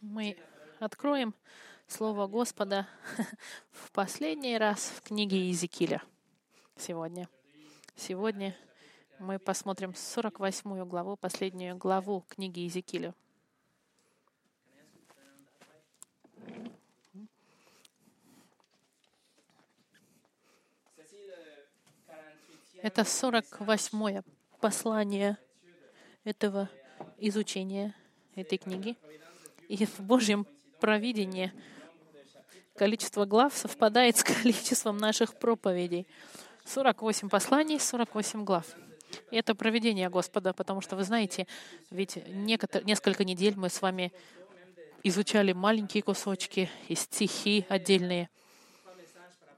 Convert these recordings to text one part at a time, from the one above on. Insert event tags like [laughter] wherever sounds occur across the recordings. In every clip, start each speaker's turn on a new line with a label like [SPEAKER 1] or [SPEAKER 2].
[SPEAKER 1] Мы откроем Слово Господа [laughs] в последний раз в книге Иезекииля сегодня. Сегодня мы посмотрим 48 главу, последнюю главу книги Иезекииля. Это 48 послание этого изучения этой книги. И в Божьем провидении количество глав совпадает с [laughs] количеством наших проповедей. 48 посланий, 48 глав. И это проведение Господа, потому что вы знаете, ведь несколько недель мы с вами изучали маленькие кусочки и стихи отдельные.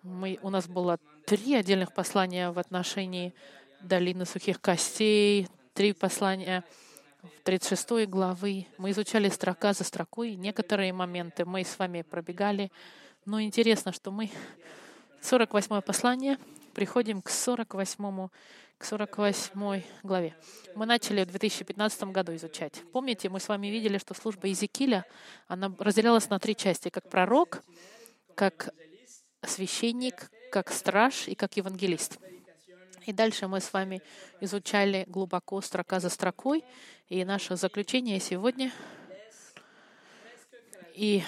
[SPEAKER 1] Мы, у нас было три отдельных послания в отношении долины сухих костей, три послания 36 главы. Мы изучали строка за строкой, некоторые моменты мы с вами пробегали. Но интересно, что мы 48 послание приходим к 48 к 48 главе. Мы начали в 2015 году изучать. Помните, мы с вами видели, что служба Иезекииля, она разделялась на три части. Как пророк, как священник, как страж и как евангелист. И дальше мы с вами изучали глубоко строка за строкой. И наше заключение сегодня. И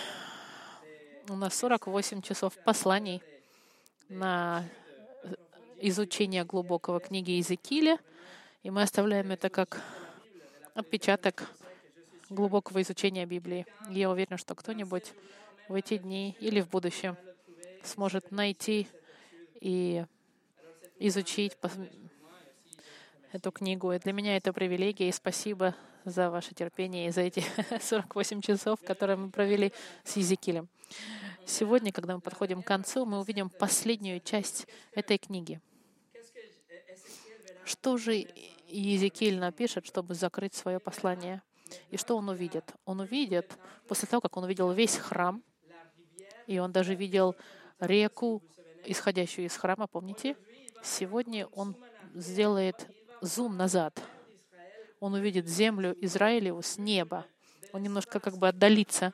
[SPEAKER 1] у нас 48 часов посланий на изучение глубокого книги Иезекииля. И мы оставляем это как отпечаток глубокого изучения Библии. Я уверена, что кто-нибудь в эти дни или в будущем сможет найти и изучить эту книгу. И для меня это привилегия, и спасибо за ваше терпение и за эти [laughs] 48 часов, которые мы провели с Езекилем. Сегодня, когда мы подходим к концу, мы увидим последнюю часть этой книги. Что же Езекиль напишет, чтобы закрыть свое послание? И что он увидит? Он увидит, после того, как он увидел весь храм, и он даже видел реку, исходящую из храма, помните? Сегодня он сделает зум назад. Он увидит землю Израилеву с неба. Он немножко как бы отдалится,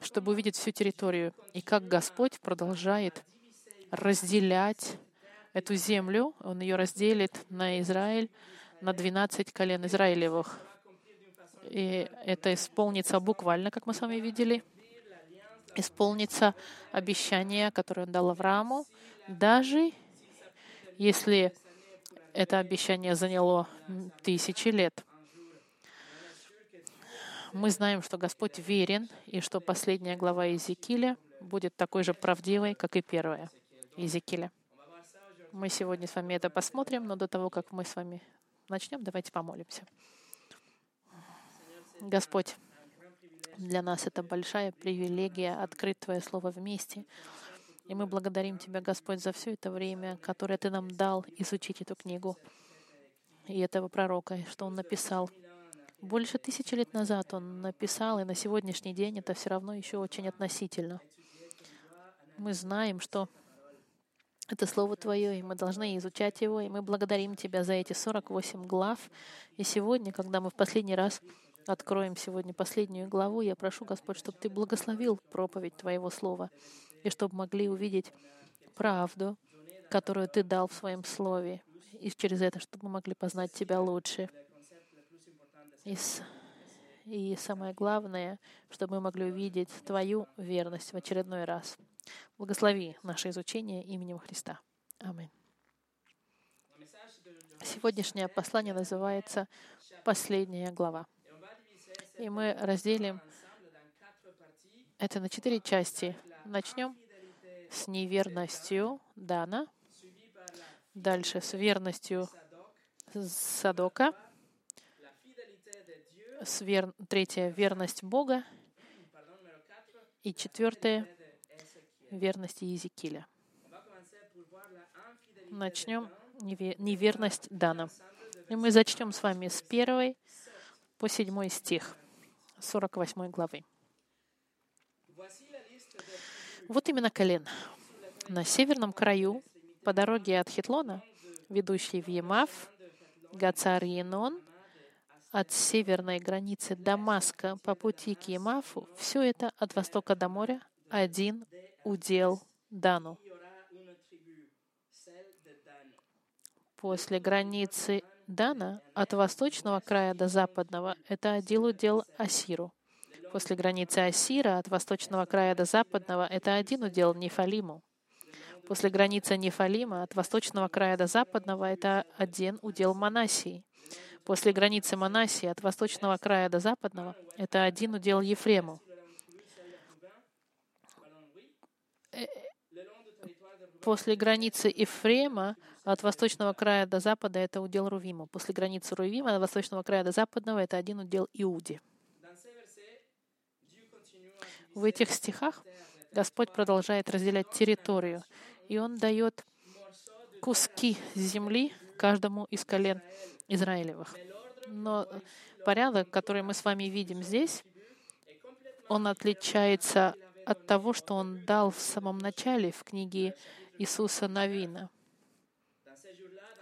[SPEAKER 1] чтобы увидеть всю территорию. И как Господь продолжает разделять эту землю. Он ее разделит на Израиль, на 12 колен Израилевых. И это исполнится буквально, как мы с вами видели. Исполнится обещание, которое он дал Аврааму, даже если это обещание заняло тысячи лет. Мы знаем, что Господь верен, и что последняя глава Иезекииля будет такой же правдивой, как и первая Иезекииля. Мы сегодня с вами это посмотрим, но до того, как мы с вами начнем, давайте помолимся. Господь, для нас это большая привилегия открыть Твое Слово вместе. И мы благодарим Тебя, Господь, за все это время, которое Ты нам дал изучить эту книгу и этого пророка, что он написал. Больше тысячи лет назад он написал, и на сегодняшний день это все равно еще очень относительно. Мы знаем, что это Слово Твое, и мы должны изучать его, и мы благодарим Тебя за эти 48 глав. И сегодня, когда мы в последний раз откроем сегодня последнюю главу, я прошу, Господь, чтобы Ты благословил проповедь Твоего Слова, и чтобы могли увидеть правду, которую Ты дал в Своем Слове, и через это, чтобы мы могли познать Тебя лучше. И, и самое главное, чтобы мы могли увидеть Твою верность в очередной раз. Благослови наше изучение именем Христа. Аминь. Сегодняшнее послание называется «Последняя глава». И мы разделим это на четыре части. Начнем с неверностью Дана, дальше с верностью Садока, с вер... третье — верность Бога, и четвертое — верность Иезекииля. Начнем неверность Дана. И мы зачтем с вами с первой по седьмой стих 48 главы. Вот именно колен. На северном краю, по дороге от Хитлона, ведущей в Емав, Гацар Енон, от северной границы Дамаска по пути к Емафу, все это от востока до моря, один удел Дану. После границы Дана от восточного края до западного это один удел Асиру. После границы Асира от восточного края до западного это один удел Нефалиму. После границы Нефалима от восточного края до западного это один удел Манасии. После границы Манасии от восточного края до западного это один удел Ефрему. После границы Ефрема от восточного края до запада это удел Рувима. После границы Рувима от восточного края до западного это один удел Иуди. В этих стихах Господь продолжает разделять территорию и Он дает куски земли каждому из колен Израилевых. Но порядок, который мы с вами видим здесь, он отличается от того, что он дал в самом начале в книге Иисуса Новина.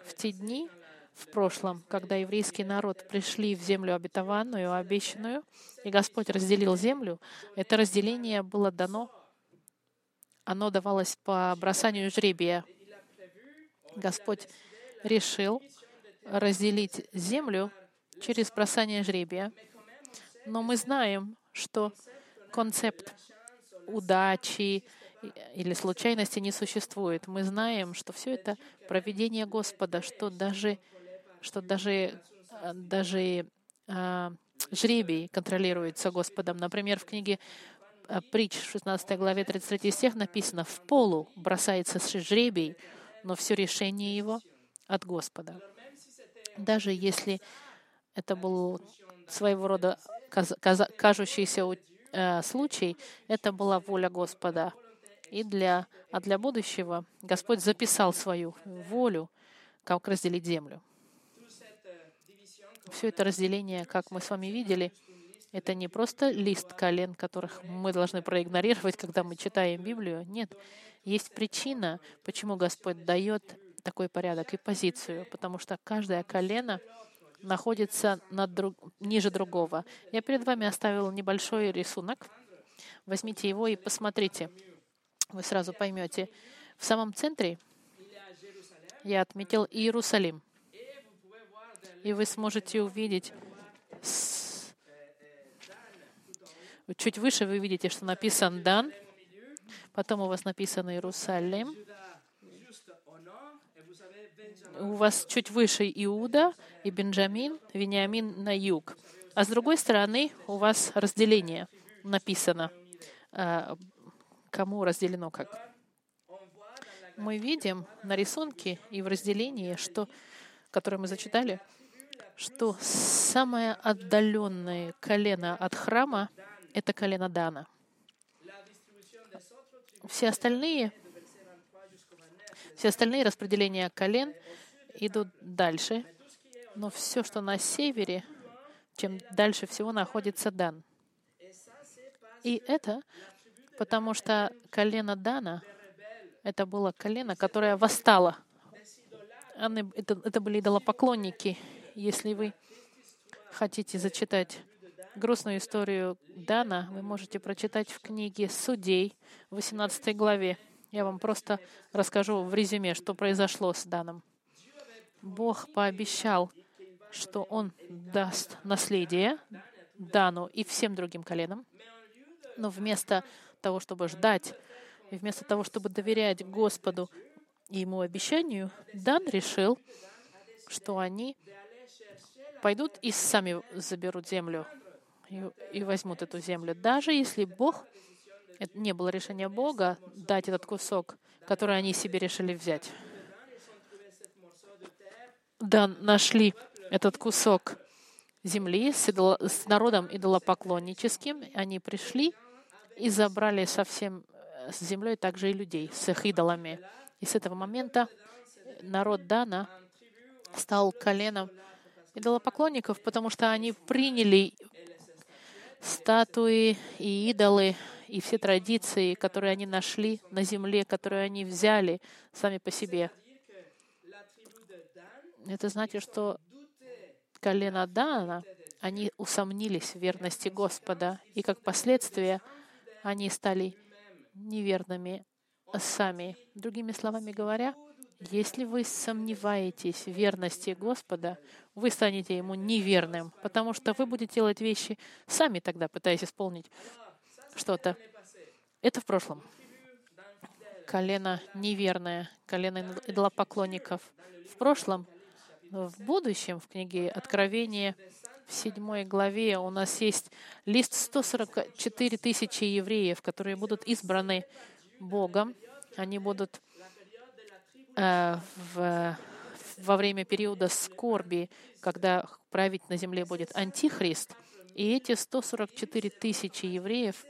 [SPEAKER 1] В те дни, в прошлом, когда еврейский народ пришли в землю обетованную, обещанную, и Господь разделил землю, это разделение было дано оно давалось по бросанию жребия. Господь решил разделить землю через бросание жребия. Но мы знаем, что концепт удачи или случайности не существует. Мы знаем, что все это проведение Господа, что даже, что даже, даже а, жребий контролируется Господом. Например, в книге Э, притч в 16 главе 33 стих написано, «В полу бросается жребий, но все решение его от Господа». Даже если это был своего рода кажущийся э, случай, это была воля Господа. И для, а для будущего Господь записал свою волю, как разделить землю. Все это разделение, как мы с вами видели, это не просто лист колен, которых мы должны проигнорировать, когда мы читаем Библию. Нет, есть причина, почему Господь дает такой порядок и позицию, потому что каждое колено находится над друг... ниже другого. Я перед вами оставил небольшой рисунок. Возьмите его и посмотрите. Вы сразу поймете. В самом центре я отметил Иерусалим. И вы сможете увидеть Чуть выше вы видите, что написан Дан, потом у вас написано Иерусалим. У вас чуть выше Иуда и Бенджамин, Вениамин на юг. А с другой стороны у вас разделение написано. А, кому разделено как? Мы видим на рисунке и в разделении, что, которое мы зачитали, что самое отдаленное колено от храма это колено Дана. Все остальные, все остальные распределения колен идут дальше, но все, что на севере, чем дальше всего находится Дан. И это потому что колено Дана — это было колено, которое восстало. Это, это были идолопоклонники. Если вы хотите зачитать грустную историю Дана вы можете прочитать в книге «Судей» в 18 главе. Я вам просто расскажу в резюме, что произошло с Даном. Бог пообещал, что Он даст наследие Дану и всем другим коленам, но вместо того, чтобы ждать, и вместо того, чтобы доверять Господу и Ему обещанию, Дан решил, что они пойдут и сами заберут землю и, и возьмут эту землю. Даже если Бог, это не было решения Бога дать этот кусок, который они себе решили взять. Да, нашли этот кусок земли с, идол, с народом идолопоклонническим. Они пришли и забрали совсем э, с землей также и людей, с их идолами. И с этого момента народ Дана стал коленом идолопоклонников, потому что они приняли статуи и идолы, и все традиции, которые они нашли на земле, которые они взяли сами по себе. Это значит, что колено Дана они усомнились в верности Господа, и как последствие они стали неверными сами. Другими словами говоря, если вы сомневаетесь в верности Господа, вы станете Ему неверным, потому что вы будете делать вещи сами тогда, пытаясь исполнить что-то. Это в прошлом. Колено неверное, колено идолопоклонников. В прошлом, в будущем, в книге Откровения, в седьмой главе у нас есть лист 144 тысячи евреев, которые будут избраны Богом. Они будут в, во время периода скорби, когда править на земле будет Антихрист. И эти 144 тысячи евреев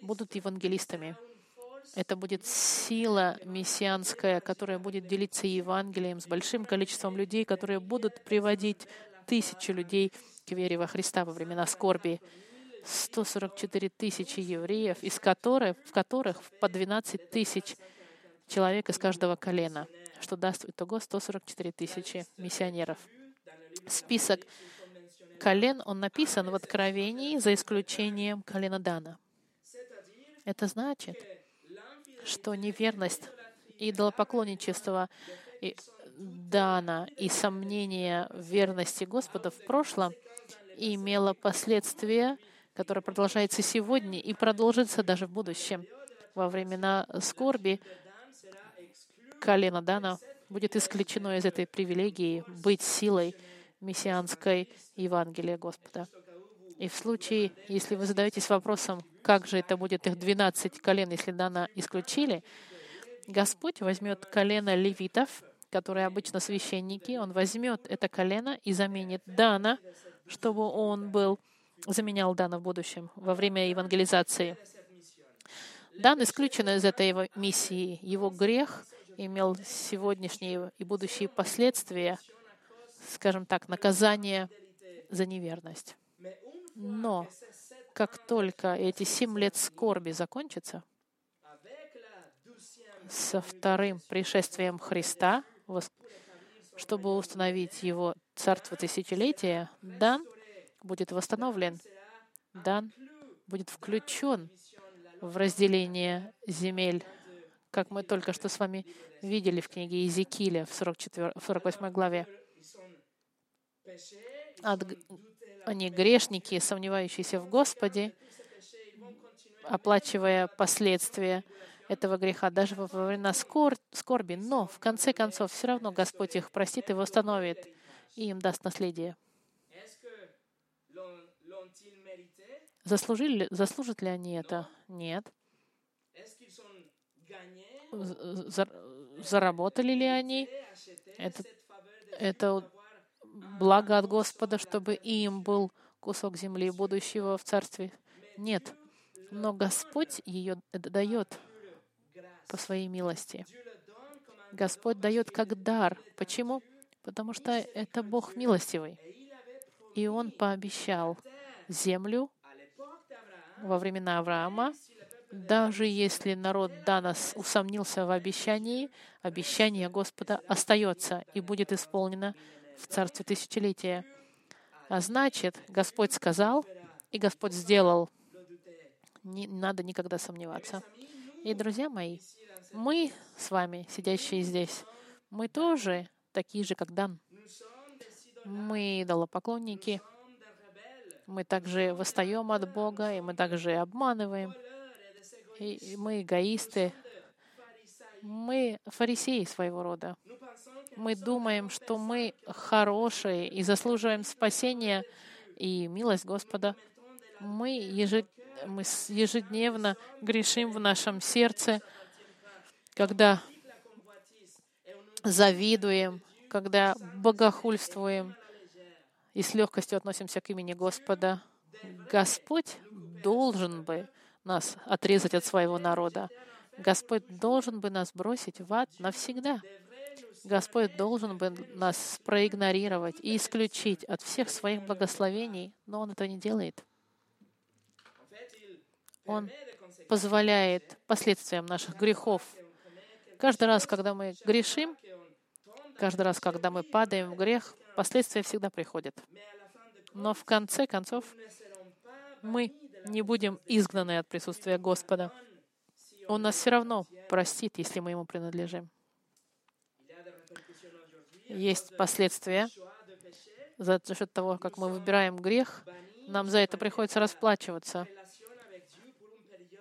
[SPEAKER 1] будут евангелистами. Это будет сила мессианская, которая будет делиться Евангелием с большим количеством людей, которые будут приводить тысячи людей к вере во Христа во времена скорби. 144 тысячи евреев, из которых, в которых по 12 тысяч человек из каждого колена, что даст итого 144 тысячи миссионеров. Список колен, он написан в Откровении, за исключением колена Дана. Это значит, что неверность, идолопоклонничество и Дана и сомнение в верности Господа в прошлом имело последствия, которые продолжаются сегодня и продолжится даже в будущем. Во времена скорби колено Дана будет исключено из этой привилегии быть силой мессианской Евангелия Господа. И в случае, если вы задаетесь вопросом, как же это будет их 12 колен, если Дана исключили, Господь возьмет колено левитов, которые обычно священники, Он возьмет это колено и заменит Дана, чтобы он был, заменял Дана в будущем, во время евангелизации. Дан исключен из этой его миссии. Его грех имел сегодняшние и будущие последствия, скажем так, наказание за неверность. Но как только эти семь лет скорби закончатся, со вторым пришествием Христа, чтобы установить его царство тысячелетия, Дан будет восстановлен. Дан будет включен в разделение земель, как мы только что с вами видели в книге Иезекииля в 44, 48 главе. От они грешники, сомневающиеся в Господе, оплачивая последствия этого греха даже во времена скорби. Но, в конце концов, все равно Господь их простит и восстановит, и им даст наследие. Заслужили, заслужат ли они это? Нет. Заработали ли они? Это, это благо от Господа, чтобы им был кусок земли будущего в Царстве? Нет. Но Господь ее дает по своей милости. Господь дает как дар. Почему? Потому что это Бог милостивый. И Он пообещал землю во времена Авраама, даже если народ Данас усомнился в обещании, обещание Господа остается и будет исполнено в Царстве Тысячелетия. А значит, Господь сказал, и Господь сделал. Не надо никогда сомневаться. И, друзья мои, мы с вами, сидящие здесь, мы тоже такие же, как Дан. Мы идолопоклонники. Мы также восстаем от Бога, и мы также обманываем. Мы эгоисты. Мы фарисеи своего рода мы думаем, что мы хорошие и заслуживаем спасения и милость Господа, мы ежедневно грешим в нашем сердце, когда завидуем, когда богохульствуем и с легкостью относимся к имени Господа. Господь должен бы нас отрезать от своего народа. Господь должен бы нас бросить в ад навсегда. Господь должен бы нас проигнорировать и исключить от всех своих благословений, но Он это не делает. Он позволяет последствиям наших грехов. Каждый раз, когда мы грешим, каждый раз, когда мы падаем в грех, последствия всегда приходят. Но в конце концов мы не будем изгнаны от присутствия Господа. Он нас все равно простит, если мы Ему принадлежим. Есть последствия за счет того, как мы выбираем грех, нам за это приходится расплачиваться.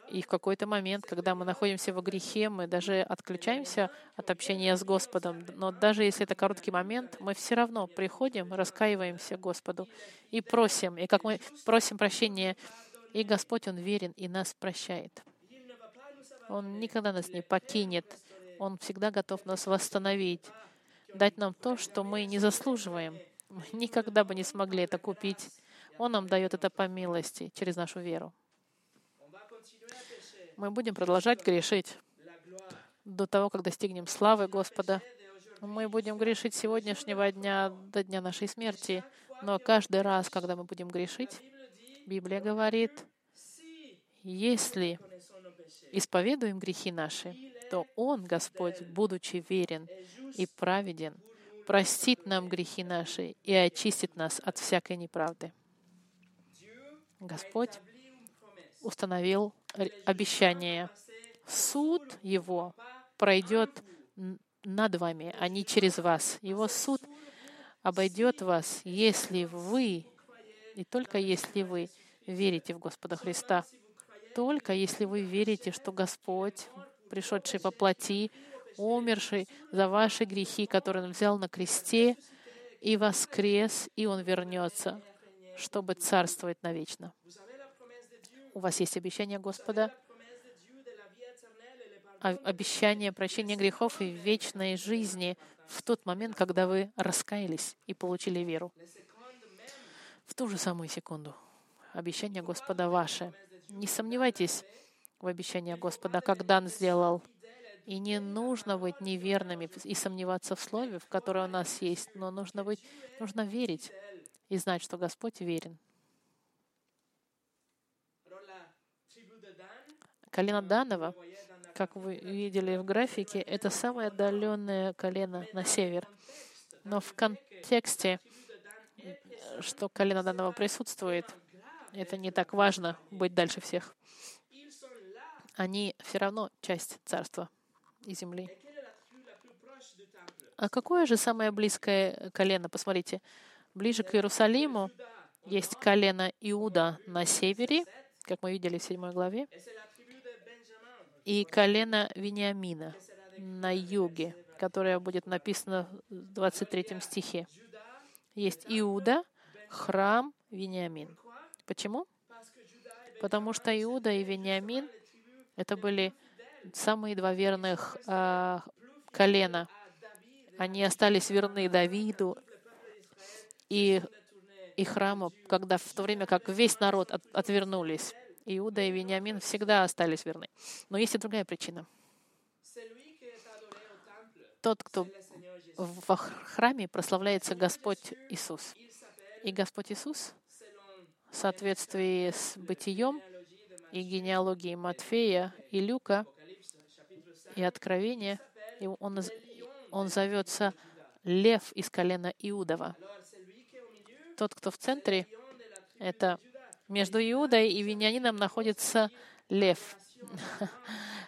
[SPEAKER 1] И в какой-то момент, когда мы находимся во грехе, мы даже отключаемся от общения с Господом. Но даже если это короткий момент, мы все равно приходим, раскаиваемся Господу и просим. И как мы просим прощения, и Господь, Он верен и нас прощает. Он никогда нас не покинет. Он всегда готов нас восстановить, дать нам то, что мы не заслуживаем. Мы никогда бы не смогли это купить. Он нам дает это по милости через нашу веру. Мы будем продолжать грешить до того, как достигнем славы Господа. Мы будем грешить сегодняшнего дня до дня нашей смерти. Но каждый раз, когда мы будем грешить, Библия говорит, если исповедуем грехи наши, то Он, Господь, будучи верен и праведен, простит нам грехи наши и очистит нас от всякой неправды. Господь установил обещание. Суд Его пройдет над вами, а не через вас. Его суд обойдет вас, если вы, и только если вы верите в Господа Христа, только если вы верите, что Господь, пришедший по плоти, умерший за ваши грехи, которые Он взял на кресте, и воскрес, и Он вернется, чтобы царствовать навечно. У вас есть обещание Господа, обещание прощения грехов и вечной жизни в тот момент, когда вы раскаялись и получили веру. Ту же самую секунду. Обещание Господа ваше. Не сомневайтесь в обещании Господа, как Дан сделал. И не нужно быть неверными и сомневаться в слове, в которое у нас есть, но нужно, быть, нужно верить и знать, что Господь верен. Колено Данова, как вы видели в графике, это самое отдаленное колено на север. Но в контексте, что колено Данова присутствует, это не так важно быть дальше всех. Они все равно часть царства и земли. А какое же самое близкое колено? Посмотрите, ближе к Иерусалиму есть колено Иуда на севере, как мы видели в 7 главе, и колено Вениамина на юге, которое будет написано в 23 стихе. Есть Иуда, храм, Вениамин. Почему? Потому что Иуда и Вениамин — это были самые два верных э, колена. Они остались верны Давиду и, и храму, когда в то время как весь народ от, отвернулись. Иуда и Вениамин всегда остались верны. Но есть и другая причина. Тот, кто в храме прославляется Господь Иисус. И Господь Иисус в соответствии с бытием и генеалогией Матфея и Люка и Откровения, он, он зовется Лев из колена Иудова. Тот, кто в центре, это между Иудой и Венианином находится лев. [laughs]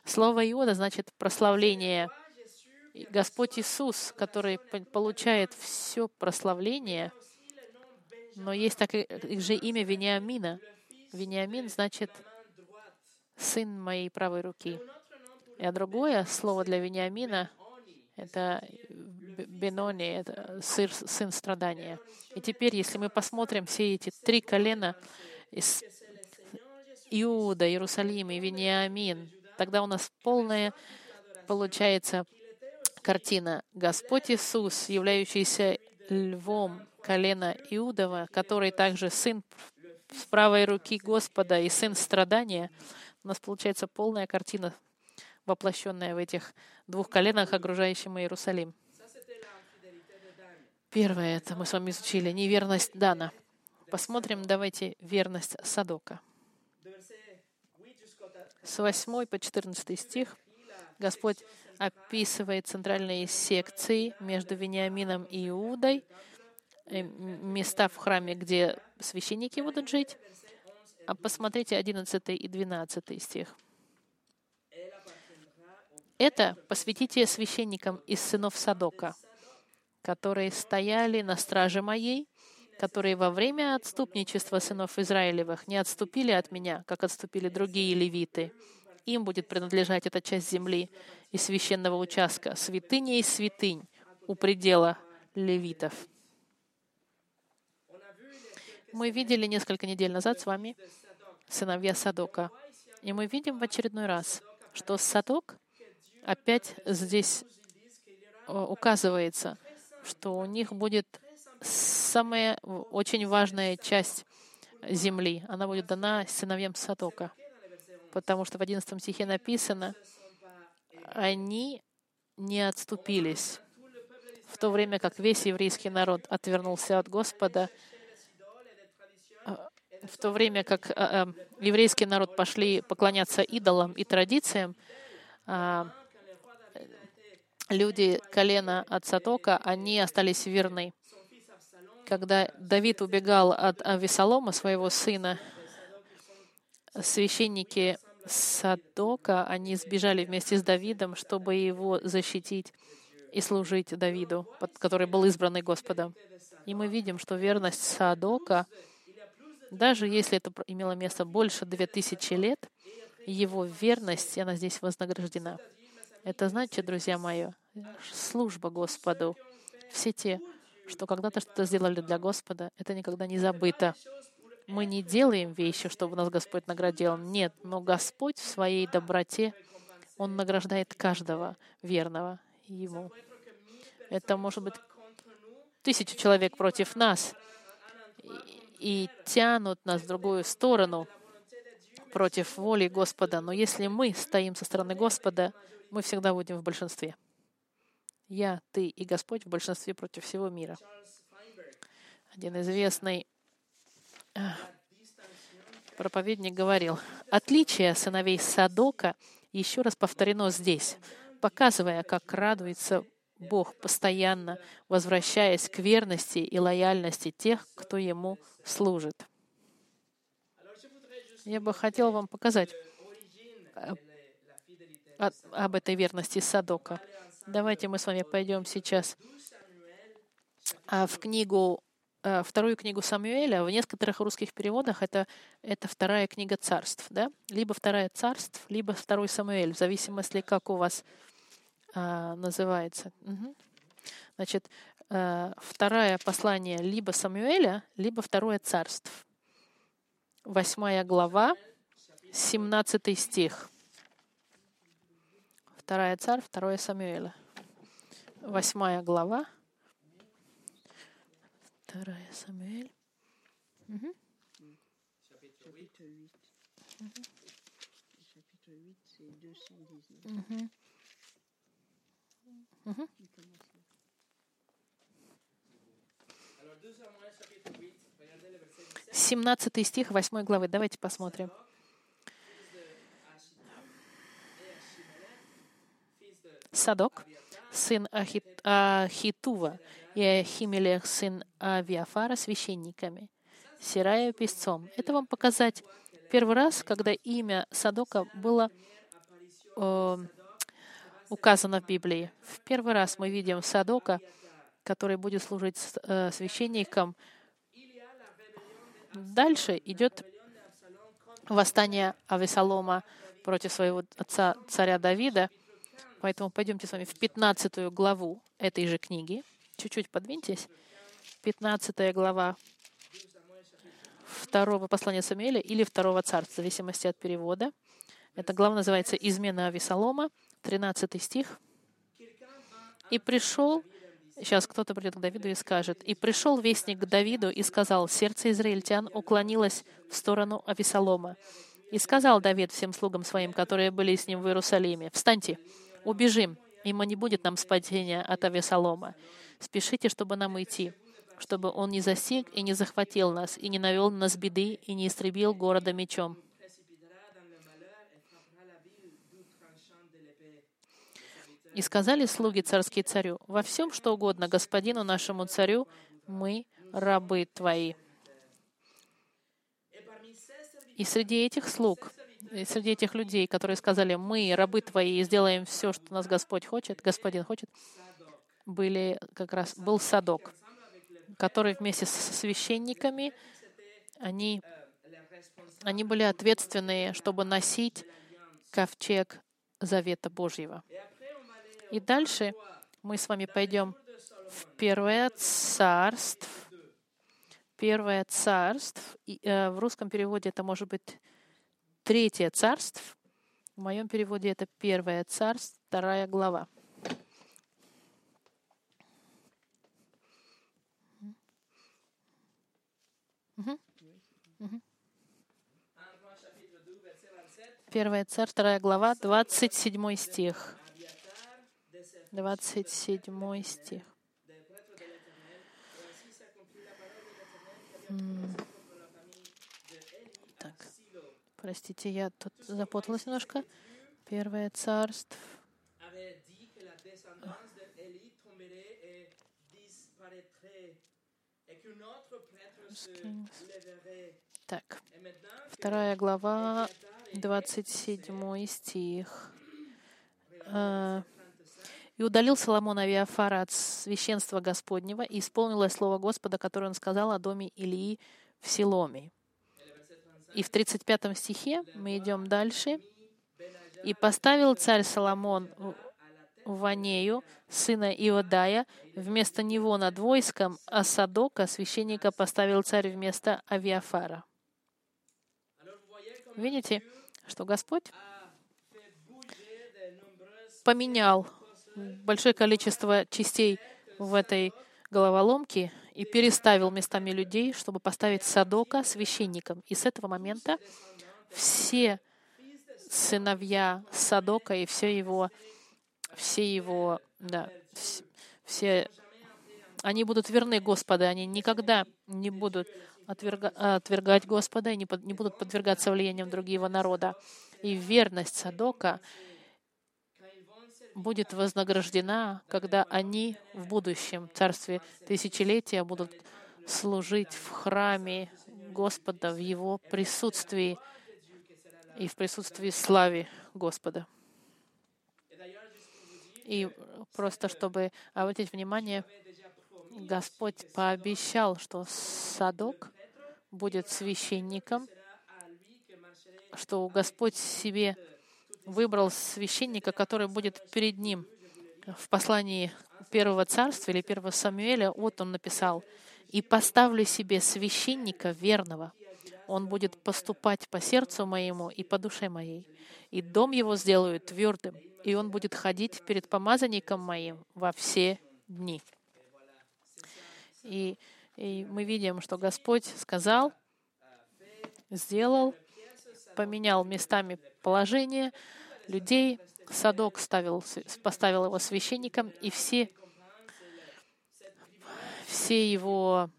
[SPEAKER 1] Слово Иуда значит прославление. Господь Иисус, который получает все прославление, но есть так же имя Вениамина. Вениамин значит сын моей правой руки. А другое слово для Вениамина — это Бенони, это сын страдания. И теперь, если мы посмотрим все эти три колена, из Иуда, Иерусалим и Вениамин, тогда у нас полная получается картина. Господь Иисус, являющийся львом колена Иудова, который также сын с правой руки Господа и сын страдания, у нас получается полная картина, воплощенная в этих двух коленах, окружающим Иерусалим. Первое, это мы с вами изучили, неверность Дана — Посмотрим, давайте, верность Садока. С 8 по 14 стих Господь описывает центральные секции между Вениамином и Иудой, э, места в храме, где священники будут жить. А посмотрите 11 и 12 стих. Это посвятите священникам из сынов Садока, которые стояли на страже моей, которые во время отступничества сынов Израилевых не отступили от меня, как отступили другие левиты. Им будет принадлежать эта часть земли и священного участка, святыня и святынь у предела левитов. Мы видели несколько недель назад с вами сыновья Садока. И мы видим в очередной раз, что Садок опять здесь э, указывается, что у них будет самая очень важная часть земли. Она будет дана сыновьям Садока. Потому что в 11 стихе написано, они не отступились. В то время как весь еврейский народ отвернулся от Господа, в то время как э, еврейский народ пошли поклоняться идолам и традициям, э, люди колена от Сатока, они остались верны. Когда Давид убегал от Авесолома, своего сына, священники Садока, они сбежали вместе с Давидом, чтобы его защитить и служить Давиду, который был избранный Господом. И мы видим, что верность Садока даже если это имело место больше две тысячи лет, его верность, она здесь вознаграждена. Это значит, друзья мои, служба Господу. Все те, что когда-то что-то сделали для Господа, это никогда не забыто. Мы не делаем вещи, чтобы нас Господь наградил. Нет, но Господь в своей доброте, Он награждает каждого верного Ему. Это может быть тысячу человек против нас и тянут нас в другую сторону против воли Господа. Но если мы стоим со стороны Господа, мы всегда будем в большинстве. Я, ты и Господь в большинстве против всего мира. Один известный проповедник говорил, отличие сыновей Садока еще раз повторено здесь, показывая, как радуется Бог постоянно возвращаясь к верности и лояльности тех, кто Ему служит. Я бы хотел вам показать э, об этой верности Садока. Давайте мы с вами пойдем сейчас а, в книгу, вторую книгу Самуэля. В некоторых русских переводах это, это вторая книга царств. Да? Либо вторая царств, либо второй Самуэль, в зависимости, как у вас а, называется. Угу. Значит, а, второе послание либо Самуэля, либо второе царств. Восьмая глава, 17 стих. Вторая царь, второе Самуэля. Восьмая глава. Вторая Самуэль. Угу. 17 стих 8 главы. Давайте посмотрим. Садок, сын Ахит, Ахитува, и Ахимелех, сын Авиафара, священниками, Сирая песцом. Это вам показать первый раз, когда имя Садока было э, указано в Библии. В первый раз мы видим Садока, который будет служить э, священником. Дальше идет восстание Авесолома против своего отца, царя Давида. Поэтому пойдемте с вами в 15 главу этой же книги. Чуть-чуть подвиньтесь. 15 глава второго послания Самуэля или второго царства, в зависимости от перевода. Эта глава называется «Измена Авесолома», 13 стих. «И пришел...» Сейчас кто-то придет к Давиду и скажет. «И пришел вестник к Давиду и сказал, сердце израильтян уклонилось в сторону Авесолома. И сказал Давид всем слугам своим, которые были с ним в Иерусалиме, «Встаньте, убежим, ибо не будет нам спасения от Авесолома. Спешите, чтобы нам идти, чтобы он не засек и не захватил нас, и не навел на нас беды, и не истребил города мечом». И сказали слуги царские царю, «Во всем, что угодно господину нашему царю, мы рабы твои. И среди этих слуг, среди этих людей, которые сказали, мы, рабы твои, сделаем все, что нас Господь хочет, Господин хочет, были как раз, был Садок, который вместе с священниками, они, они были ответственные, чтобы носить ковчег Завета Божьего. И дальше мы с вами пойдем в Первое Царство. Первое Царство. И, э, в русском переводе это может быть Третье Царство. В моем переводе это Первое Царство, вторая глава. Первая царь, вторая глава, 27 стих. 27 стих. Простите, я тут запуталась немножко. Первое царство. Так, вторая глава, 27 стих. А, «И удалил Соломон Авиафара от священства Господнего, и исполнилось слово Господа, которое он сказал о доме Илии в Силоме». И в 35 стихе мы идем дальше. «И поставил царь Соломон Ванею, сына Иодая, вместо него над войском, а Садока, священника, поставил царь вместо Авиафара». Видите, что Господь поменял большое количество частей в этой головоломке и переставил местами людей, чтобы поставить Садока священником. И с этого момента все сыновья Садока и все его, все его, да, все, они будут верны Господу, они никогда не будут отверга, отвергать Господа и не, под, не будут подвергаться влияниям другого народа. И верность Садока будет вознаграждена, когда они в будущем царстве тысячелетия будут служить в храме Господа, в Его присутствии и в присутствии славы Господа. И просто чтобы обратить внимание, Господь пообещал, что Садок будет священником, что Господь себе выбрал священника, который будет перед ним. В послании первого царства или первого Самуэля вот он написал, «И поставлю себе священника верного. Он будет поступать по сердцу моему и по душе моей. И дом его сделаю твердым, и он будет ходить перед помазанником моим во все дни». И и мы видим, что Господь сказал, сделал, поменял местами положение людей. Садок ставил, поставил его священником, и все, все его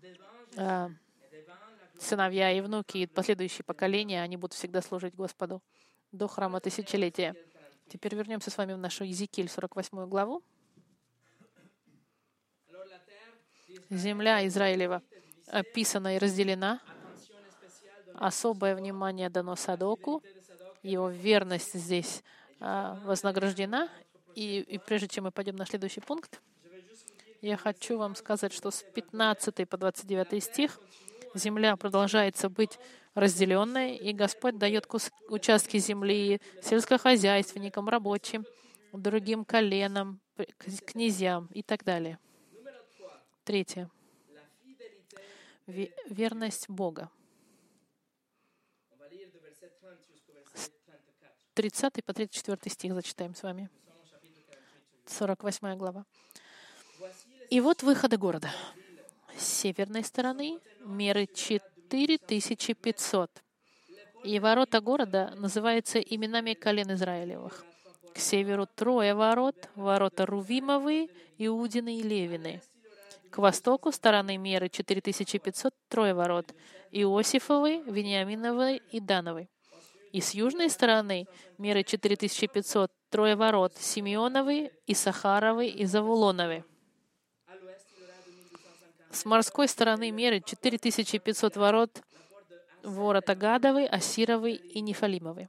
[SPEAKER 1] э, сыновья и внуки, и последующие поколения, они будут всегда служить Господу до храма тысячелетия. Теперь вернемся с вами в нашу Езекииль, 48 главу. Земля Израилева описана и разделена. Особое внимание дано Садоку. Его верность здесь вознаграждена. И, и прежде чем мы пойдем на следующий пункт, я хочу вам сказать, что с 15 по 29 стих земля продолжается быть разделенной, и Господь дает участки земли сельскохозяйственникам, рабочим, другим коленам, князьям и так далее. Третье. Верность Бога. 30 по 34 стих зачитаем с вами. 48 глава. И вот выходы города. С северной стороны меры 4500. И ворота города называются именами колен Израилевых. К северу трое ворот, ворота Рувимовые, Иудины и Левины. К востоку стороны меры 4500 трое ворот, Иосифовой, Вениаминовой и Дановой. И с южной стороны меры 4500 трое ворот, Симеоновой, Исахаровой и Завулоновой. С морской стороны меры 4500 ворот ворота Гадовый, Асировый и Нефалимовый.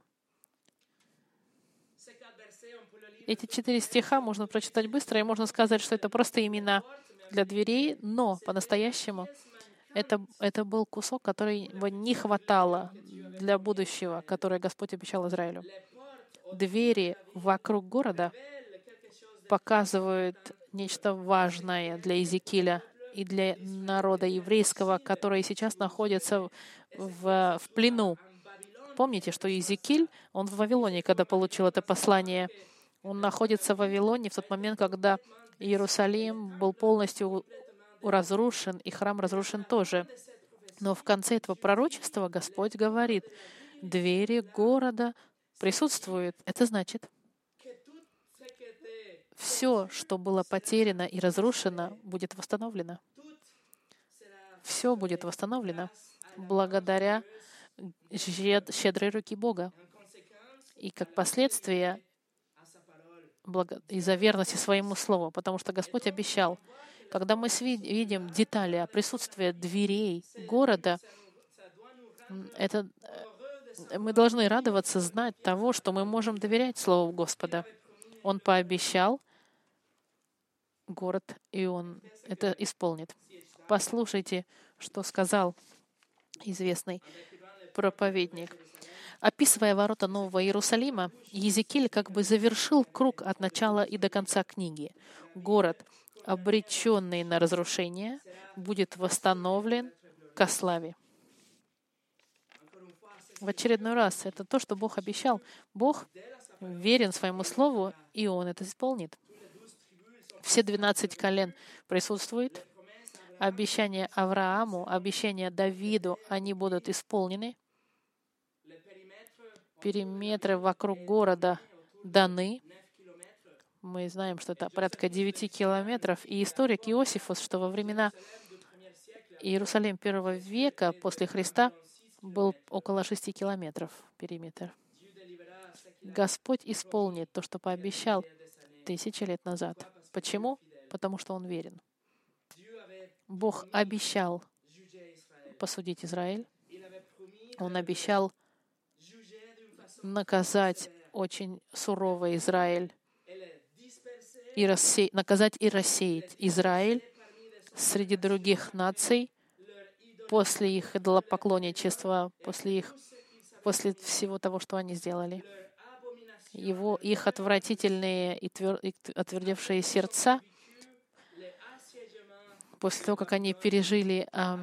[SPEAKER 1] Эти четыре стиха можно прочитать быстро, и можно сказать, что это просто имена для дверей, но по-настоящему это, это был кусок, который не хватало для будущего, которое Господь обещал Израилю. Двери вокруг города показывают нечто важное для Иезекииля и для народа еврейского, который сейчас находится в, в плену. Помните, что Иезекииль, он в Вавилоне, когда получил это послание, он находится в Вавилоне в тот момент, когда Иерусалим был полностью разрушен, и храм разрушен тоже. Но в конце этого пророчества Господь говорит, двери города присутствуют. Это значит, все, что было потеряно и разрушено, будет восстановлено. Все будет восстановлено благодаря щедрой руки Бога. И как последствие из-за верности своему слову, потому что Господь обещал, когда мы видим детали о присутствии дверей города, это, э, мы должны радоваться, знать того, что мы можем доверять Слову Господа. Он пообещал город, и Он это исполнит. Послушайте, что сказал известный проповедник. Описывая ворота Нового Иерусалима, Езекиль как бы завершил круг от начала и до конца книги. Город, обреченный на разрушение, будет восстановлен ко славе. В очередной раз это то, что Бог обещал. Бог верен своему слову, и Он это исполнит. Все 12 колен присутствуют. Обещания Аврааму, обещания Давиду, они будут исполнены. Периметры вокруг города даны. Мы знаем, что это порядка 9 километров. И историк Иосифус, что во времена Иерусалим первого века после Христа был около 6 километров периметр. Господь исполнит то, что пообещал тысячи лет назад. Почему? Потому что Он верен. Бог обещал посудить Израиль. Он обещал наказать очень сурово Израиль и рассеять, наказать и рассеять Израиль среди других наций после их идолопоклонничества, после их после всего того, что они сделали. Его, их отвратительные и, твер, отвердевшие сердца, после того, как они пережили э,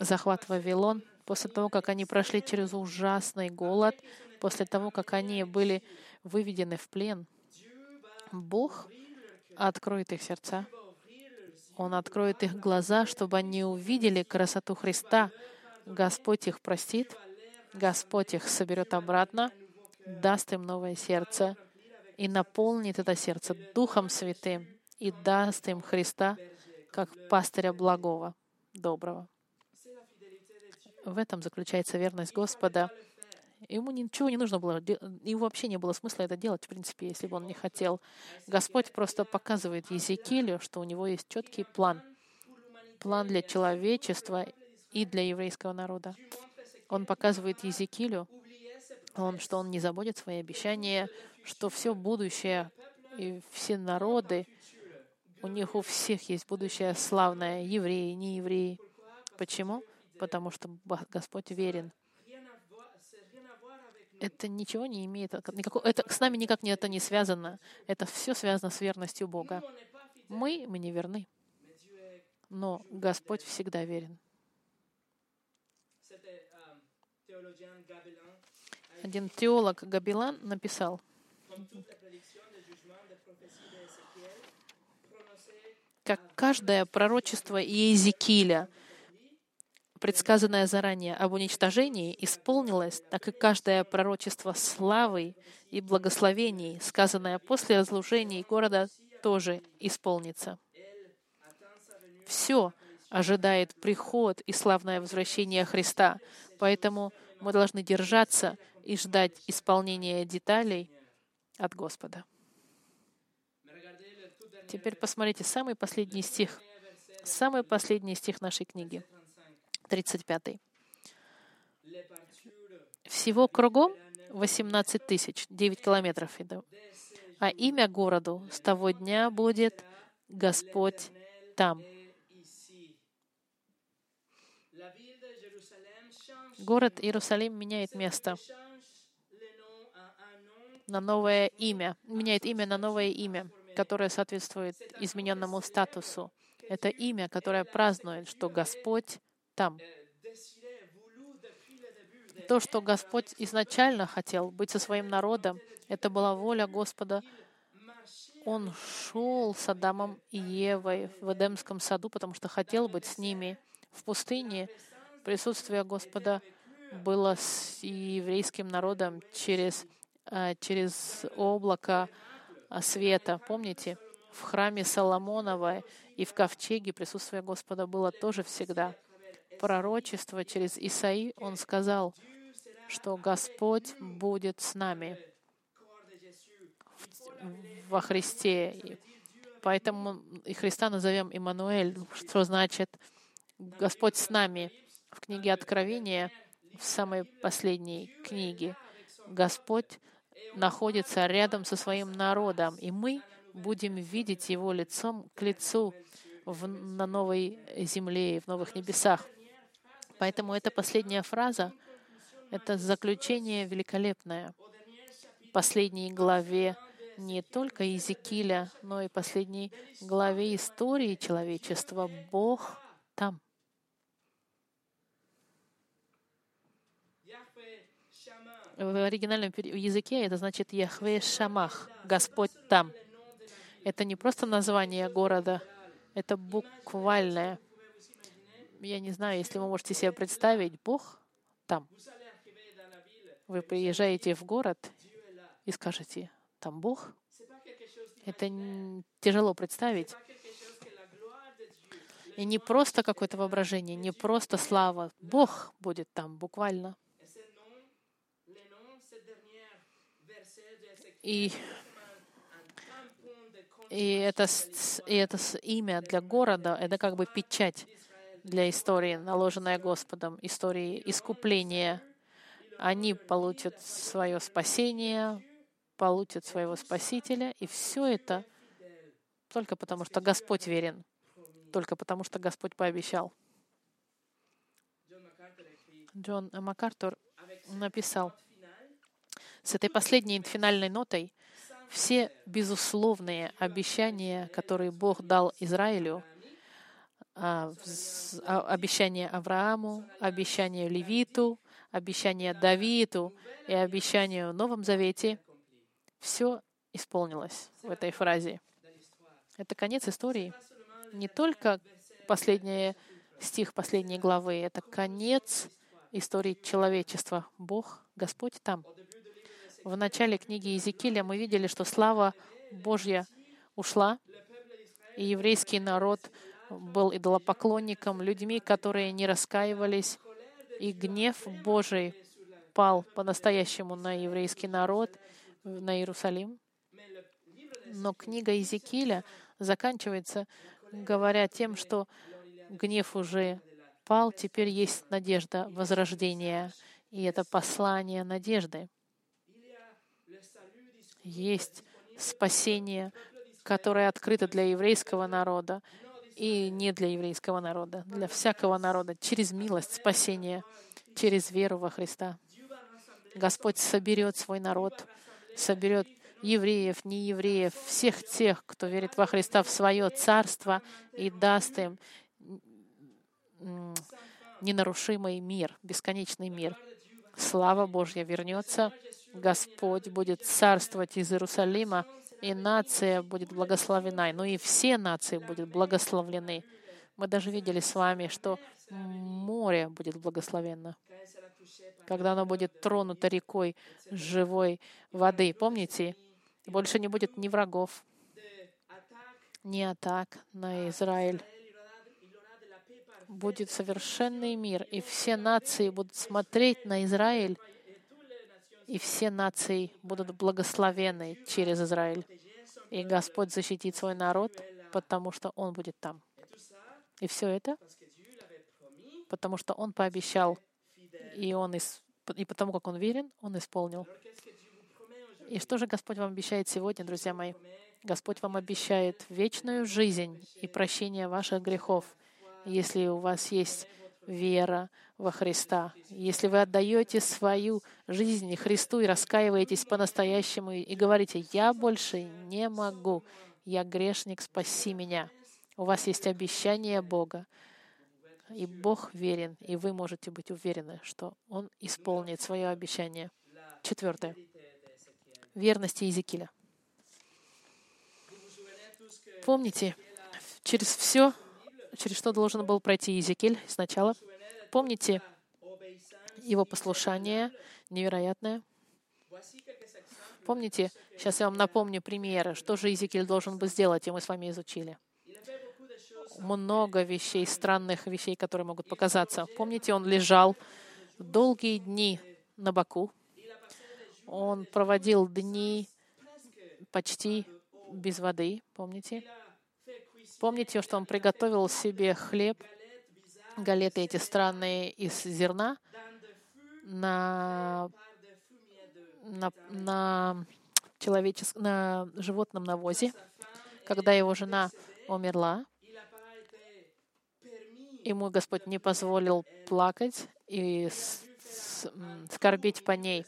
[SPEAKER 1] захват Вавилон, после того, как они прошли через ужасный голод, после того, как они были выведены в плен, Бог откроет их сердца. Он откроет их глаза, чтобы они увидели красоту Христа. Господь их простит, Господь их соберет обратно, даст им новое сердце и наполнит это сердце Духом Святым и даст им Христа как пастыря благого, доброго. В этом заключается верность Господа. Ему ничего не нужно было, ему вообще не было смысла это делать, в принципе, если бы он не хотел. Господь просто показывает Езекиилю, что у него есть четкий план. План для человечества и для еврейского народа. Он показывает Езекиилю, он, что он не забудет свои обещания, что все будущее и все народы, у них у всех есть будущее славное, евреи, не евреи. Почему? Потому что Господь верен это ничего не имеет, никакого, это с нами никак не это не связано. Это все связано с верностью Бога. Мы, мы не верны, но Господь всегда верен. Один теолог Габилан написал, как каждое пророчество Иезекииля — предсказанное заранее об уничтожении исполнилось, так и каждое пророчество славы и благословений, сказанное после разрушений города, тоже исполнится. Все ожидает приход и славное возвращение Христа, поэтому мы должны держаться и ждать исполнения деталей от Господа. Теперь посмотрите самый последний стих Самый последний стих нашей книги, 35. Всего кругом 18 тысяч, 9 километров. А имя городу с того дня будет Господь там. Город Иерусалим меняет место на новое имя, меняет имя на новое имя, которое соответствует измененному статусу. Это имя, которое празднует, что Господь там. То, что Господь изначально хотел быть со своим народом, это была воля Господа. Он шел с Адамом и Евой в Эдемском саду, потому что хотел быть с ними. В пустыне присутствие Господа было с еврейским народом через, а, через облако а, света. Помните, в храме Соломонова и в ковчеге присутствие Господа было тоже всегда. Пророчество через Исаи, он сказал, что Господь будет с нами во Христе. Поэтому и Христа назовем Иммануэль, что значит Господь с нами. В книге Откровения, в самой последней книге, Господь находится рядом со своим народом, и мы будем видеть Его лицом к лицу в, на новой земле и в новых небесах. Поэтому эта последняя фраза — это заключение великолепное. Последней главе не только Иезекииля, но и последней главе истории человечества. Бог там. В оригинальном языке это значит Яхве Шамах, Господь там. Это не просто название города, это буквальное. Я не знаю, если вы можете себе представить, Бог там. Вы приезжаете в город и скажете, там Бог. Это тяжело представить. И не просто какое-то воображение, не просто слава. Бог будет там буквально. И и это, и это имя для города — это как бы печать для истории, наложенная Господом, истории искупления. Они получат свое спасение, получат своего Спасителя, и все это только потому, что Господь верен, только потому, что Господь пообещал. Джон МакАртур написал, с этой последней финальной нотой все безусловные обещания, которые Бог дал Израилю, обещание Аврааму, обещание Левиту, обещание Давиду и обещание в Новом Завете, все исполнилось в этой фразе. Это конец истории. Не только последний стих последней главы, это конец истории человечества. Бог, Господь там. В начале книги Иезекииля мы видели, что слава Божья ушла, и еврейский народ был идолопоклонником, людьми, которые не раскаивались, и гнев Божий пал по-настоящему на еврейский народ, на Иерусалим. Но книга Иезекииля заканчивается, говоря тем, что гнев уже пал, теперь есть надежда возрождения, и это послание надежды есть спасение, которое открыто для еврейского народа и не для еврейского народа, для всякого народа, через милость спасения, через веру во Христа. Господь соберет свой народ, соберет евреев, неевреев, всех тех, кто верит во Христа, в свое царство и даст им ненарушимый мир, бесконечный мир. Слава Божья вернется, Господь будет царствовать из Иерусалима, и нация будет благословена, но и все нации будут благословлены. Мы даже видели с вами, что море будет благословенно, когда оно будет тронуто рекой живой воды. Помните, больше не будет ни врагов, ни атак на Израиль. Будет совершенный мир, и все нации будут смотреть на Израиль и все нации будут благословены через Израиль. И Господь защитит свой народ, потому что Он будет там. И все это, потому что Он пообещал, и, он ис... и потому как Он верен, Он исполнил. И что же Господь вам обещает сегодня, друзья мои? Господь вам обещает вечную жизнь и прощение ваших грехов, если у вас есть вера во Христа. Если вы отдаете свою жизнь Христу и раскаиваетесь по-настоящему и говорите, «Я больше не могу, я грешник, спаси меня». У вас есть обещание Бога, и Бог верен, и вы можете быть уверены, что Он исполнит свое обещание. Четвертое. Верность Иезекииля. Помните, через все, через что должен был пройти Иезекииль сначала, помните его послушание невероятное. Помните, сейчас я вам напомню примеры, что же Иезекииль должен был сделать, и мы с вами изучили. Много вещей, странных вещей, которые могут показаться. Помните, он лежал долгие дни на боку. Он проводил дни почти без воды, помните? Помните, что он приготовил себе хлеб, галеты эти странные из зерна на, на, на, человечес... на животном навозе, когда его жена умерла. Ему Господь не позволил плакать и скорбить по ней.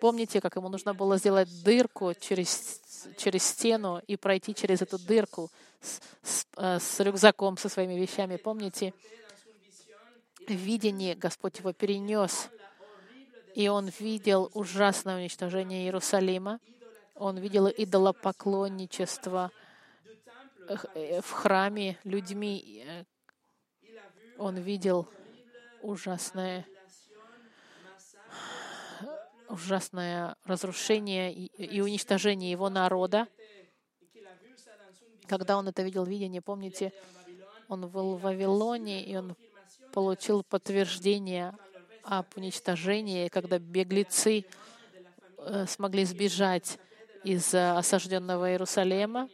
[SPEAKER 1] Помните, как ему нужно было сделать дырку через, через стену и пройти через эту дырку с, с, э, с рюкзаком, со своими вещами? Помните? В видении Господь его перенес, и он видел ужасное уничтожение Иерусалима. Он видел идолопоклонничество э, в храме людьми. Он видел ужасное ужасное разрушение и уничтожение его народа. Когда он это видел в видении, помните, он был в Вавилоне, и он получил подтверждение об уничтожении, когда беглецы э, смогли сбежать из осажденного Иерусалима,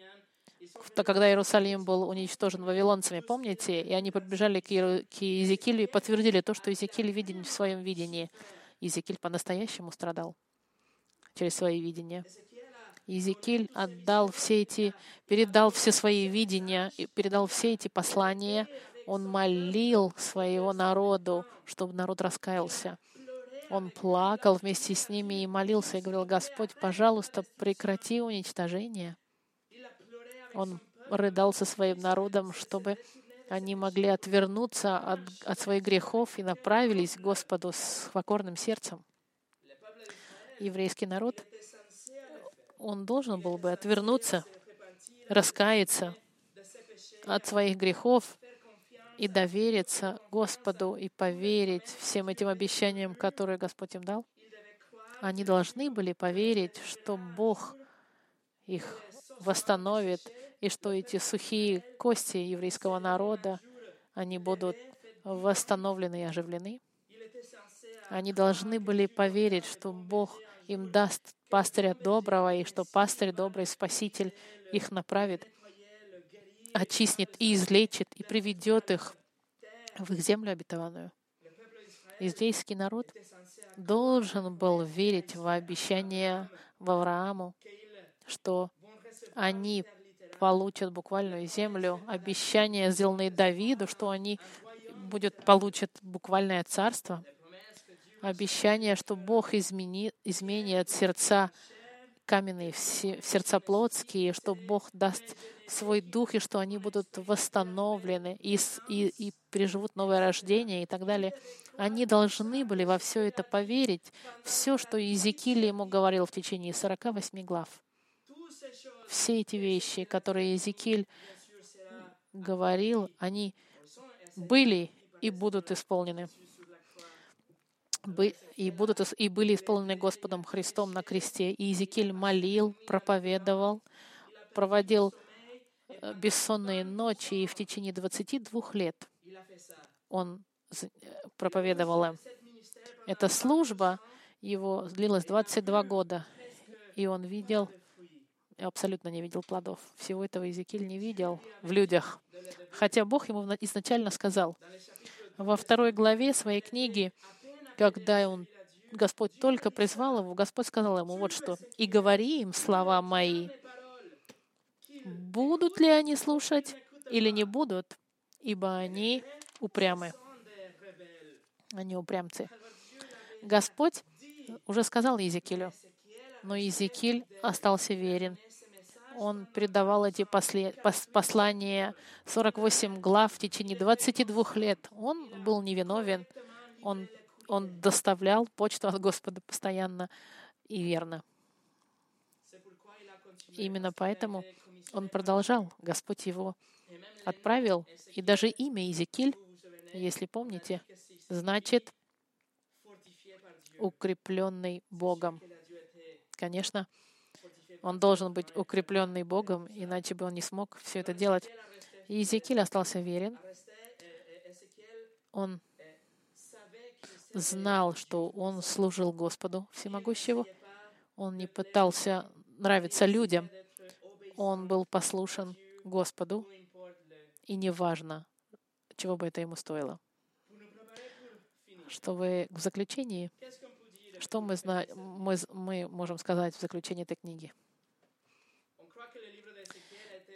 [SPEAKER 1] когда Иерусалим был уничтожен вавилонцами, помните? И они подбежали к, Иезекиилю и подтвердили то, что Иезекииль видел в своем видении. Иезекииль по-настоящему страдал через свои видения. Иезекииль отдал все эти, передал все свои видения, передал все эти послания. Он молил своего народу, чтобы народ раскаялся. Он плакал вместе с ними и молился, и говорил, Господь, пожалуйста, прекрати уничтожение. Он рыдал со своим народом, чтобы они могли отвернуться от, от своих грехов и направились к Господу с покорным сердцем. Еврейский народ, он должен был бы отвернуться, раскаяться от своих грехов и довериться Господу и поверить всем этим обещаниям, которые Господь им дал. Они должны были поверить, что Бог их восстановит и что эти сухие кости еврейского народа, они будут восстановлены и оживлены. Они должны были поверить, что Бог им даст пастыря доброго, и что пастырь добрый, Спаситель их направит, очистит и излечит, и приведет их в их землю обетованную. Иудейский народ должен был верить в обещание Аврааму, что они получат буквальную землю, обещание, сделанное Давиду, что они будет, получат буквальное царство, обещание, что Бог измени, изменит сердца каменные в сердца плотские, что Бог даст свой дух, и что они будут восстановлены и, и, и переживут новое рождение и так далее. Они должны были во все это поверить, все, что Иезекииль ему говорил в течение 48 глав все эти вещи, которые Езекиль говорил, они были и будут исполнены. И, будут, и были исполнены Господом Христом на кресте. И Иезекииль молил, проповедовал, проводил э, бессонные ночи, и в течение 22 лет он э, проповедовал им. Эта служба его длилась 22 года, и он видел абсолютно не видел плодов. Всего этого Иезекииль не видел в людях. Хотя Бог ему изначально сказал, во второй главе своей книги, когда он, Господь только призвал его, Господь сказал ему вот что, «И говори им слова мои, будут ли они слушать или не будут, ибо они упрямы». Они упрямцы. Господь уже сказал Иезекиилю, но Иезекииль остался верен. Он передавал эти после, послания 48 глав в течение 22 лет. Он был невиновен. Он, он доставлял почту от Господа постоянно и верно. Именно поэтому он продолжал. Господь его отправил. И даже имя Иезекииль, если помните, значит укрепленный Богом. Конечно, он должен быть укрепленный Богом, иначе бы он не смог все это делать. И Иезекииль остался верен. Он знал, что он служил Господу Всемогущего. Он не пытался нравиться людям. Он был послушен Господу, и неважно, чего бы это ему стоило. Чтобы в заключении что мы, зна... мы, мы можем сказать в заключении этой книги?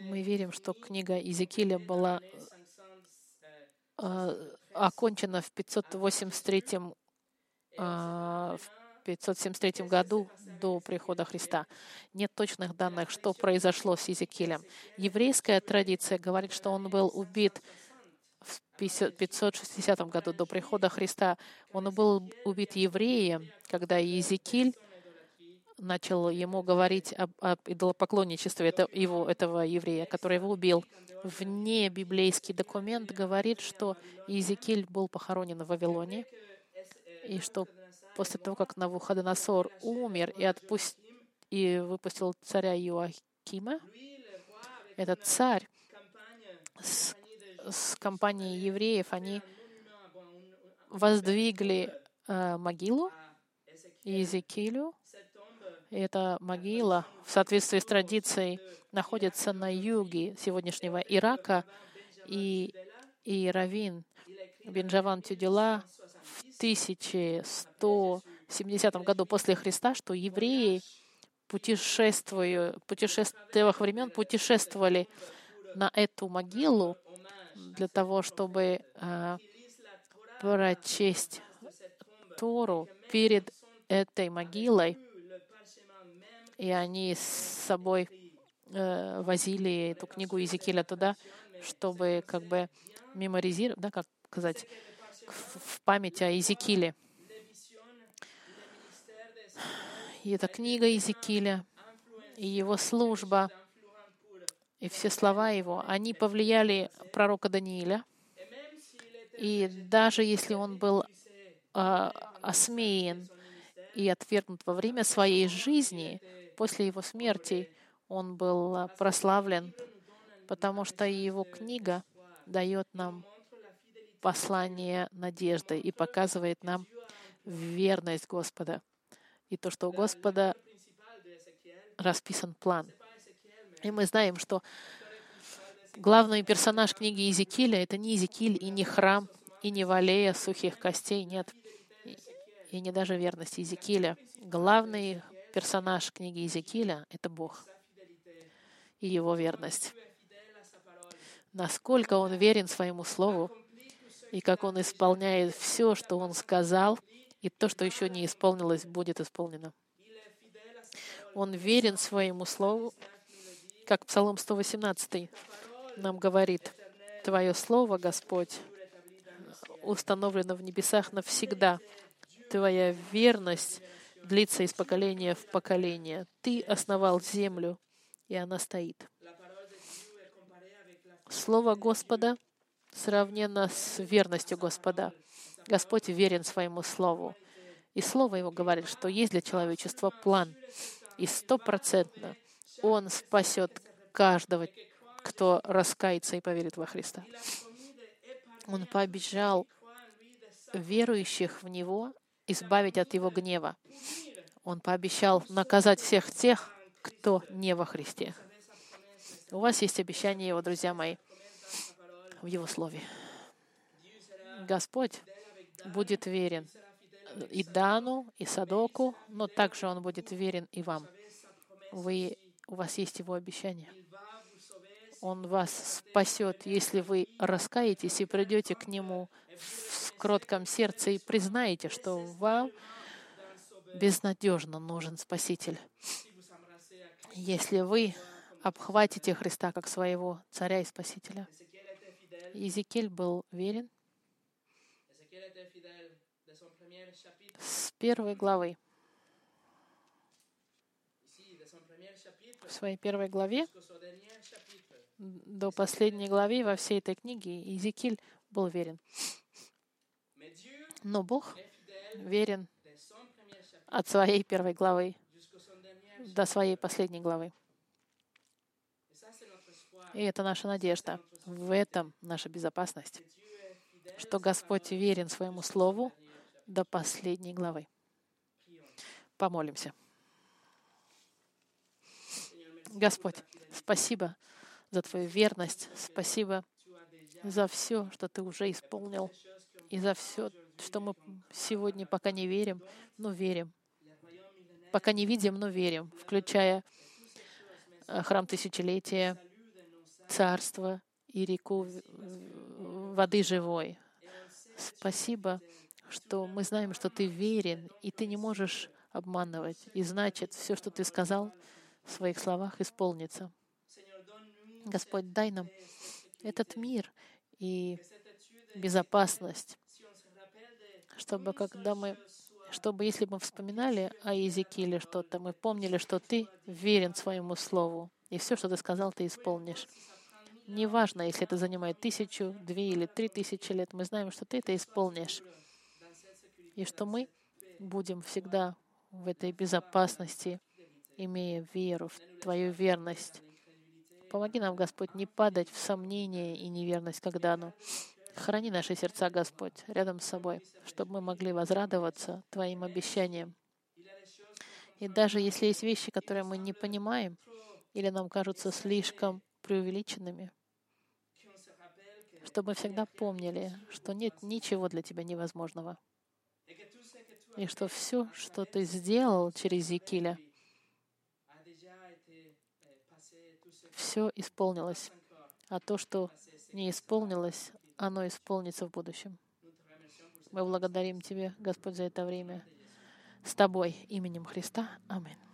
[SPEAKER 1] Мы верим, что книга Иезекииля была э, окончена в 583, э, в 573 году до прихода Христа. Нет точных данных, что произошло с Иезекиилем. Еврейская традиция говорит, что он был убит в 560 году до прихода Христа. Он был убит евреем, когда Иезекииль начал ему говорить об, об идолопоклонничестве это, его, этого еврея, который его убил. Вне библейский документ говорит, что Иезекииль был похоронен в Вавилоне, и что после того, как Навуходоносор умер и, отпуст... и выпустил царя Иоахима, этот царь с компанией евреев, они воздвигли э, могилу Иезекиилю. И эта могила в соответствии с традицией находится на юге сегодняшнего Ирака. И, и Равин Бенджаван Тюдила в 1170 году после Христа, что евреи путешествуя, путешествия времен путешествовали на эту могилу для того, чтобы э, прочесть Тору перед этой могилой. И они с собой э, возили эту книгу Иезекииля туда, чтобы как бы меморизировать, да, как сказать, в память о Иезекииле. И эта книга Иезекииля, и его служба — и все слова его, они повлияли пророка Данииля. И даже если он был э, осмеян и отвергнут во время своей жизни, после его смерти он был прославлен, потому что его книга дает нам послание надежды и показывает нам верность Господа и то, что у Господа расписан план — и мы знаем, что главный персонаж книги Иезекииля — это не Иезекииль и не храм, и не валея сухих костей, нет. И не даже верность Иезекииля. Главный персонаж книги Иезекииля — это Бог и его верность. Насколько он верен своему слову, и как он исполняет все, что он сказал, и то, что еще не исполнилось, будет исполнено. Он верен своему слову, как Псалом 118 нам говорит, Твое Слово, Господь, установлено в небесах навсегда. Твоя верность длится из поколения в поколение. Ты основал землю, и она стоит. Слово Господа сравнено с верностью Господа. Господь верен своему Слову. И Слово Его говорит, что есть для человечества план. И стопроцентно он спасет каждого, кто раскается и поверит во Христа. Он пообещал верующих в Него избавить от Его гнева. Он пообещал наказать всех тех, кто не во Христе. У вас есть обещание Его, друзья мои, в Его Слове. Господь будет верен и Дану, и Садоку, но также Он будет верен и вам. Вы, у вас есть Его обещание. Он вас спасет, если вы раскаетесь и придете к Нему в кротком сердце и признаете, что вам безнадежно нужен Спаситель. Если вы обхватите Христа как своего царя и Спасителя. Иезекииль был верен с первой главы. В своей первой главе до последней главы во всей этой книге Иезекииль был верен. Но Бог верен от своей первой главы до своей последней главы. И это наша надежда. В этом наша безопасность, что Господь верен своему Слову до последней главы. Помолимся. Господь, спасибо за Твою верность, спасибо за все, что Ты уже исполнил, и за все, что мы сегодня пока не верим, но верим. Пока не видим, но верим, включая э, храм тысячелетия, царство и реку воды живой. Спасибо, что мы знаем, что Ты верен, и Ты не можешь обманывать. И значит, все, что Ты сказал в своих словах, исполнится. Господь, дай нам этот мир и безопасность, чтобы когда мы чтобы если бы мы вспоминали о Иезекииле что-то, мы помнили, что ты верен своему слову, и все, что ты сказал, ты исполнишь. Неважно, если это занимает тысячу, две или три тысячи лет, мы знаем, что ты это исполнишь. И что мы будем всегда в этой безопасности, имея веру в Твою верность. Помоги нам, Господь, не падать в сомнение и неверность, когда оно. Храни наши сердца, Господь, рядом с собой, чтобы мы могли возрадоваться Твоим обещаниям. И даже если есть вещи, которые мы не понимаем или нам кажутся слишком преувеличенными, чтобы мы всегда помнили, что нет ничего для Тебя невозможного. И что все, что Ты сделал через Екиля, все исполнилось. А то, что не исполнилось, оно исполнится в будущем. Мы благодарим Тебя, Господь, за это время с Тобой, именем Христа. Аминь.